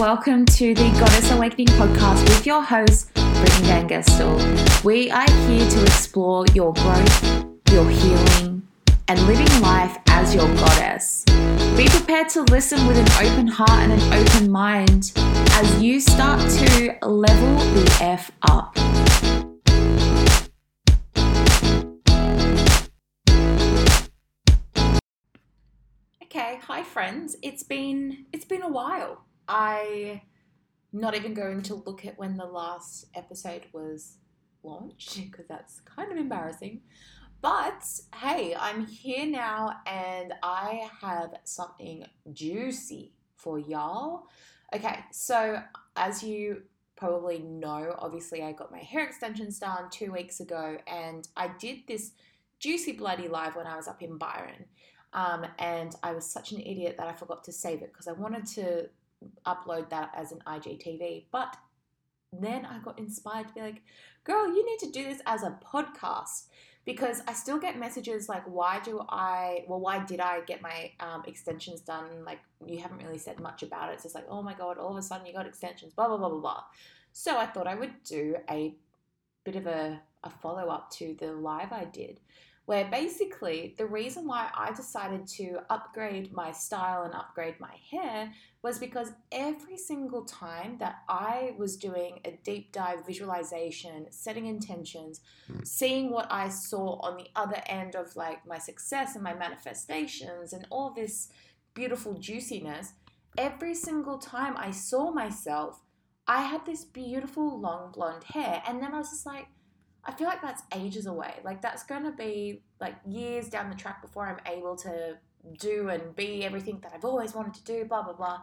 welcome to the Goddess Awakening podcast with your host, Brittany Van Gestel. We are here to explore your growth, your healing, and living life as your goddess. Be prepared to listen with an open heart and an open mind as you start to level the F up. Okay, hi friends. It's been it's been a while. I not even going to look at when the last episode was launched because that's kind of embarrassing. But hey, I'm here now and I have something juicy for y'all. Okay, so as you probably know, obviously I got my hair extensions done two weeks ago and I did this juicy bloody live when I was up in Byron. Um, and I was such an idiot that I forgot to save it because I wanted to upload that as an IGTV. But then I got inspired to be like, girl, you need to do this as a podcast because I still get messages like, why do I, well, why did I get my um, extensions done? Like, you haven't really said much about it. It's just like, oh my God, all of a sudden you got extensions, blah, blah, blah, blah, blah. So I thought I would do a bit of a, a follow up to the live I did where basically the reason why I decided to upgrade my style and upgrade my hair was because every single time that I was doing a deep dive visualization, setting intentions, mm. seeing what I saw on the other end of like my success and my manifestations and all this beautiful juiciness, every single time I saw myself, I had this beautiful long blonde hair. And then I was just like, I feel like that's ages away. Like that's going to be like years down the track before I'm able to do and be everything that I've always wanted to do, blah, blah, blah.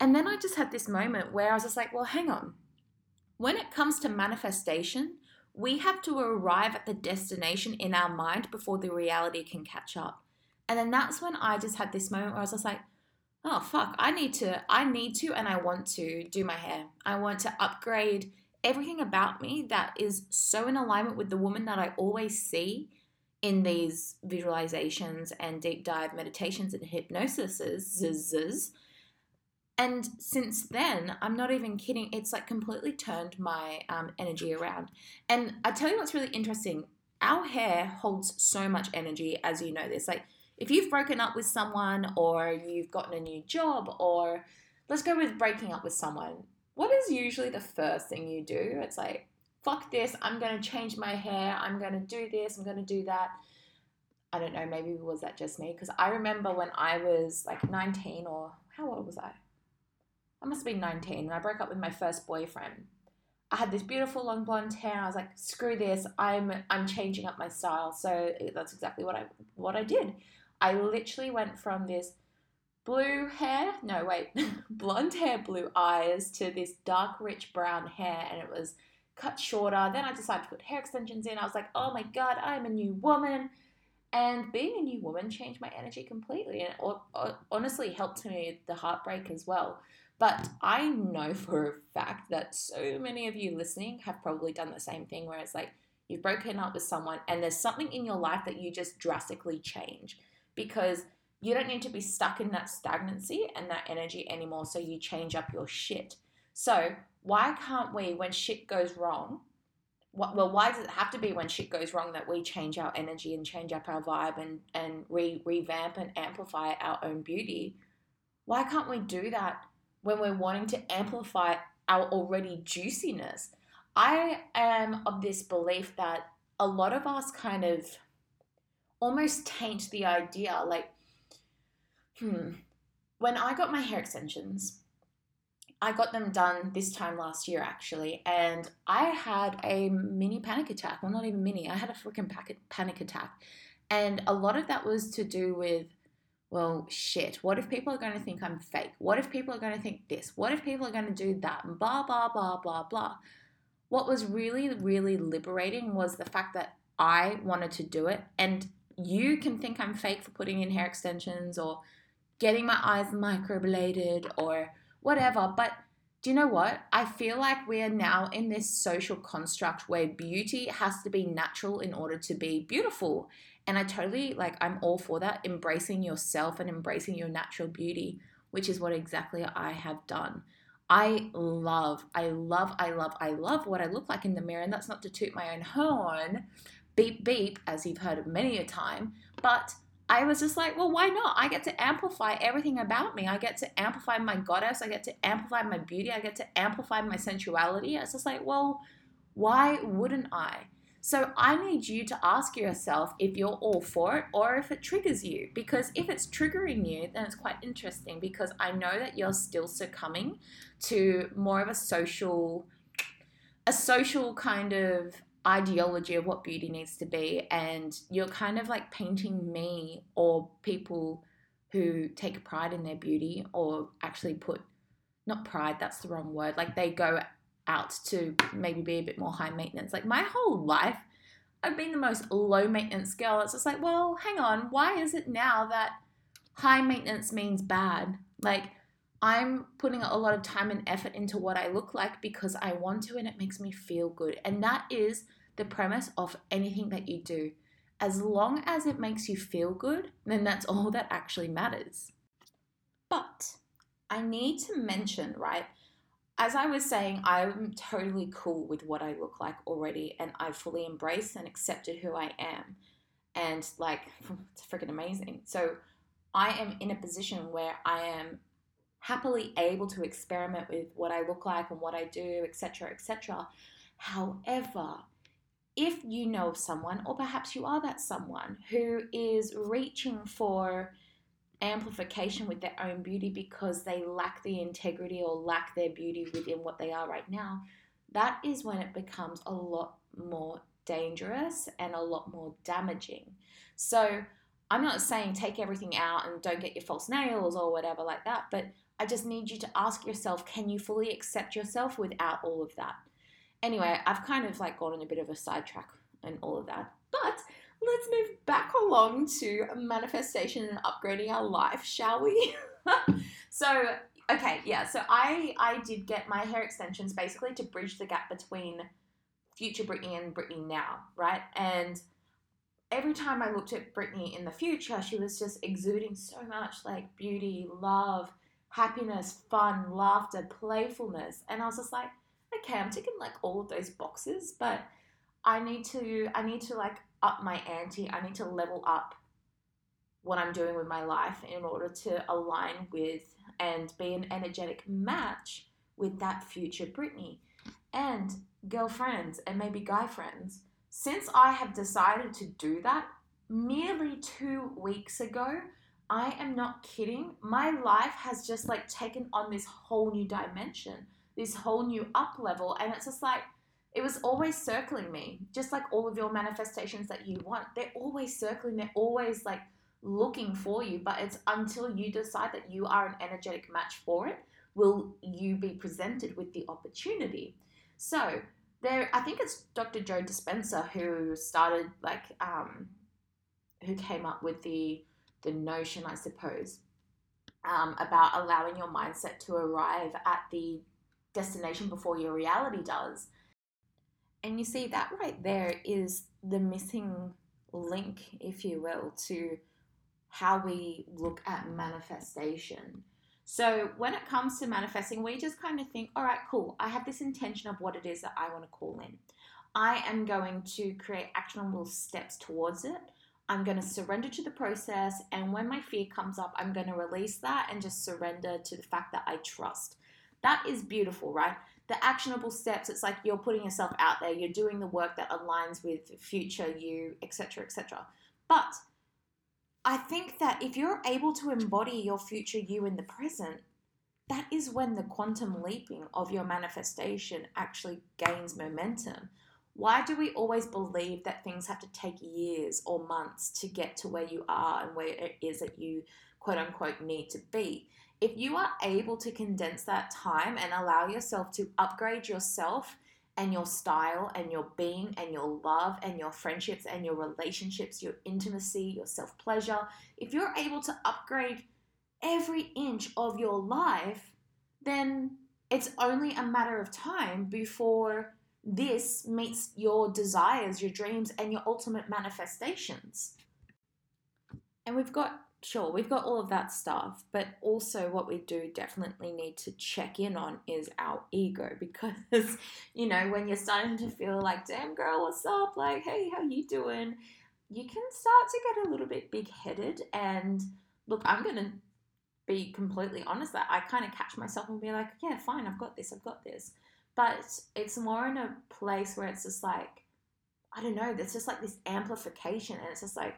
And then I just had this moment where I was just like, well, hang on. When it comes to manifestation, we have to arrive at the destination in our mind before the reality can catch up. And then that's when I just had this moment where I was just like, oh fuck, I need to, I need to, and I want to do my hair. I want to upgrade everything about me that is so in alignment with the woman that I always see in these visualizations and deep dive meditations and hypnosis. And since then, I'm not even kidding, it's like completely turned my um, energy around. And I tell you what's really interesting our hair holds so much energy, as you know this. Like, if you've broken up with someone or you've gotten a new job, or let's go with breaking up with someone, what is usually the first thing you do? It's like, fuck this, I'm to change my hair, I'm to do this, I'm to do that. I don't know, maybe was that just me? Because I remember when I was like 19 or how old was I? I must have been 19 and I broke up with my first boyfriend. I had this beautiful long blonde hair. I was like, screw this. I'm I'm changing up my style. So that's exactly what I what I did. I literally went from this blue hair, no, wait, blonde hair, blue eyes to this dark, rich brown hair, and it was cut shorter. Then I decided to put hair extensions in. I was like, oh my God, I'm a new woman. And being a new woman changed my energy completely. And it honestly helped me with the heartbreak as well. But I know for a fact that so many of you listening have probably done the same thing where it's like you've broken up with someone and there's something in your life that you just drastically change because you don't need to be stuck in that stagnancy and that energy anymore. So you change up your shit. So why can't we, when shit goes wrong, well, why does it have to be when shit goes wrong that we change our energy and change up our vibe and, and re- revamp and amplify our own beauty? Why can't we do that when we're wanting to amplify our already juiciness? I am of this belief that a lot of us kind of almost taint the idea. Like, hmm, when I got my hair extensions, I got them done this time last year actually, and I had a mini panic attack. Well, not even mini, I had a freaking panic attack. And a lot of that was to do with, well, shit, what if people are going to think I'm fake? What if people are going to think this? What if people are going to do that? And blah, blah, blah, blah, blah. What was really, really liberating was the fact that I wanted to do it. And you can think I'm fake for putting in hair extensions or getting my eyes microbladed or whatever. But do you know what? I feel like we are now in this social construct where beauty has to be natural in order to be beautiful. And I totally like, I'm all for that, embracing yourself and embracing your natural beauty, which is what exactly I have done. I love, I love, I love, I love what I look like in the mirror. And that's not to toot my own horn, beep, beep, as you've heard many a time. But I was just like, well, why not? I get to amplify everything about me. I get to amplify my goddess. I get to amplify my beauty. I get to amplify my sensuality. It's just like, well, why wouldn't I? So I need you to ask yourself if you're all for it or if it triggers you. Because if it's triggering you, then it's quite interesting because I know that you're still succumbing to more of a social a social kind of ideology of what beauty needs to be and you're kind of like painting me or people who take pride in their beauty or actually put not pride that's the wrong word like they go out to maybe be a bit more high maintenance. Like my whole life, I've been the most low maintenance girl. It's just like, well, hang on, why is it now that high maintenance means bad? Like I'm putting a lot of time and effort into what I look like because I want to and it makes me feel good. And that is the premise of anything that you do. As long as it makes you feel good, then that's all that actually matters. But I need to mention, right? as I was saying, I'm totally cool with what I look like already, and I fully embraced and accepted who I am. And like, it's freaking amazing. So, I am in a position where I am happily able to experiment with what I look like and what I do, etc., etc. However, if you know someone, or perhaps you are that someone who is reaching for amplification with their own beauty because they lack the integrity or lack their beauty within what they are right now, that is when it becomes a lot more dangerous and a lot more damaging. So, I'm not saying take everything out and don't get your false nails or whatever like that, but I just need you to ask yourself can you fully accept yourself without all of that? Anyway, I've kind of like gone on a bit of a sidetrack and all of that, but let's move back along to manifestation and upgrading our life, shall we? so, okay, yeah. So I I did get my hair extensions basically to bridge the gap between future Brittany and Brittany now, right? And every time I looked at Brittany in the future, she was just exuding so much like beauty, love, happiness, fun, laughter, playfulness. And I was just like, okay, I'm ticking like all of those boxes, but I need to I need to like up my ante. I need to level up what I'm doing with my life in order to align with and be an energetic match with that future Brittany. And girlfriends and maybe guy friends, since I have decided to do that merely two weeks ago, I am not kidding. My life has just like taken on this whole new dimension, this whole new up level. And it's just like, it was always circling me, just like all of your manifestations that you want. They're always circling, they're always like looking for you, but it's until you decide that you are an energetic match for it, will you be presented with the opportunity. So, there, I think it's Dr. Joe Dispenza who started like um, who came up with the the notion, I suppose, um, about allowing your mindset to arrive at the destination before your reality does. And you see, that right there is the missing link, if you will, to how we look at manifestation. So, when it comes to manifesting, we just kind of think, all right, cool, I have this intention of what it is that I want to call in. I am going to create actionable steps towards it. I'm going to surrender to the process. And when my fear comes up, I'm going to release that and just surrender to the fact that I trust. That is beautiful, right? the actionable steps it's like you're putting yourself out there you're doing the work that aligns with future you etc etc but i think that if you're able to embody your future you in the present that is when the quantum leaping of your manifestation actually gains momentum why do we always believe that things have to take years or months to get to where you are and where it is that you quote unquote need to be? If you are able to condense that time and allow yourself to upgrade yourself and your style and your being and your love and your friendships and your relationships, your intimacy, your self pleasure, if you're able to upgrade every inch of your life, then it's only a matter of time before this meets your desires, your dreams, and your ultimate manifestations. And we've got sure, we've got all of that stuff, but also what we do definitely need to check in on is our ego because, you know, when you're starting to feel like, damn girl, what's up? Like, hey, how you doing? You can start to get a little bit big headed. And look, I'm going to be completely honest that I kind of catch myself and be like, yeah, fine, I've got this, I've got this. But it's more in a place where it's just like, I don't know, there's just like this amplification and it's just like,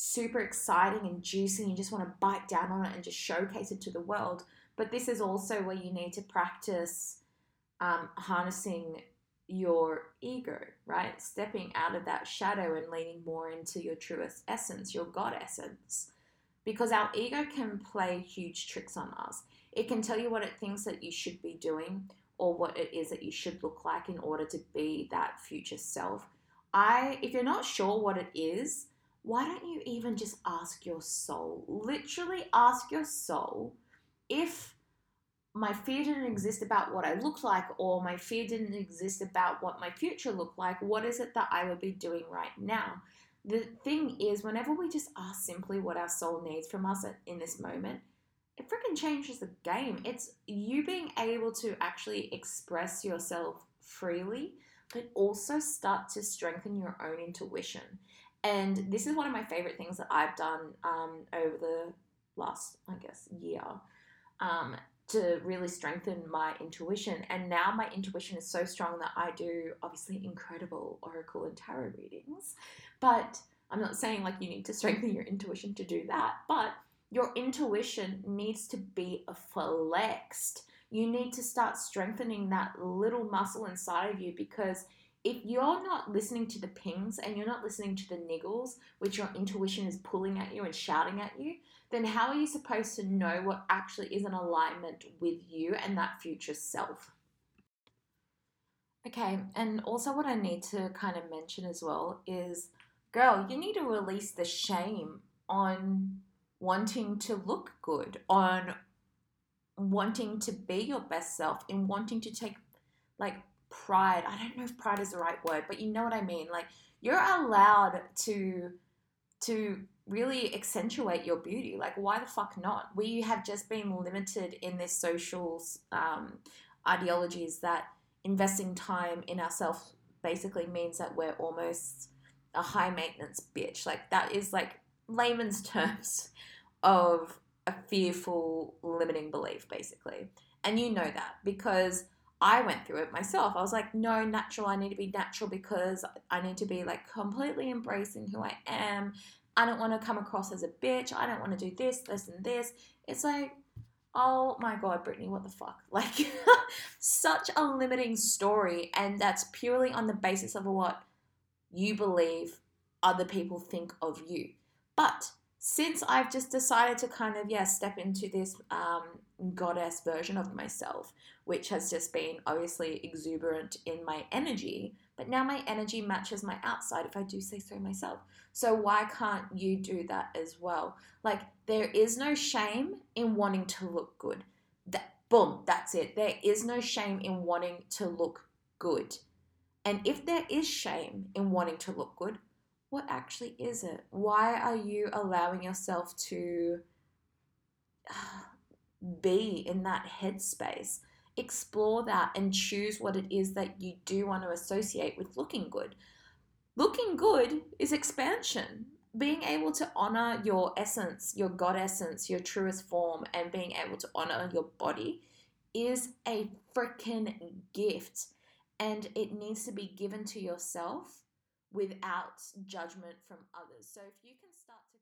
super exciting and juicy and you just want to bite down on it and just showcase it to the world. But this is also where you need to practice um, harnessing your ego, right? Stepping out of that shadow and leaning more into your truest essence, your God essence. Because our ego can play huge tricks on us. It can tell you what it thinks that you should be doing or what it is that you should look like in order to be that future self. I if you're not sure what it is, why don't you even just ask your soul? Literally ask your soul if my fear didn't exist about what I looked like, or my fear didn't exist about what my future looked like, what is it that I would be doing right now? The thing is, whenever we just ask simply what our soul needs from us in this moment, it freaking changes the game. It's you being able to actually express yourself freely, but also start to strengthen your own intuition. And this is one of my favorite things that I've done um, over the last, I guess, year um, to really strengthen my intuition. And now my intuition is so strong that I do obviously incredible oracle and tarot readings. But I'm not saying like you need to strengthen your intuition to do that, but your intuition needs to be flexed. You need to start strengthening that little muscle inside of you because if you're not listening to the pings and you're not listening to the niggles, which your intuition is pulling at you and shouting at you, then how are you supposed to know what actually is in alignment with you and that future self? Okay, and also what I need to kind of mention as well is girl, you need to release the shame on wanting to look good, on wanting to be your best self, in wanting to take like pride. I don't know if pride is the right word, but you know what I mean. Like you're allowed to to really accentuate your beauty. Like why the fuck not? We have just been limited in this social um, ideologies that investing time in ourselves basically means that we're almost a high maintenance bitch. Like that is like layman's terms of a fearful limiting belief basically. And you know that because I went through it myself. I was like, no, natural. I need to be natural because I need to be like completely embracing who I am. I don't want to come across as a bitch. I don't want to do this, this, and this. It's like, oh my God, Brittany, what the fuck? Like, such a limiting story. And that's purely on the basis of what you believe other people think of you. But since I've just decided to kind of, yeah, step into this um, goddess version of myself, which has just been obviously exuberant in my energy, but now my energy matches my outside, if I do say so myself. So why can't you do that as well? Like, there is no shame in wanting to look good. That, boom, that's it. There is no shame in wanting to look good. And if there is shame in wanting to look good, what actually is it? Why are you allowing yourself to be in that headspace? Explore that and choose what it is that you do want to associate with looking good. Looking good is expansion. Being able to honor your essence, your God essence, your truest form, and being able to honor your body is a freaking gift. And it needs to be given to yourself without judgment from others. So if you can start to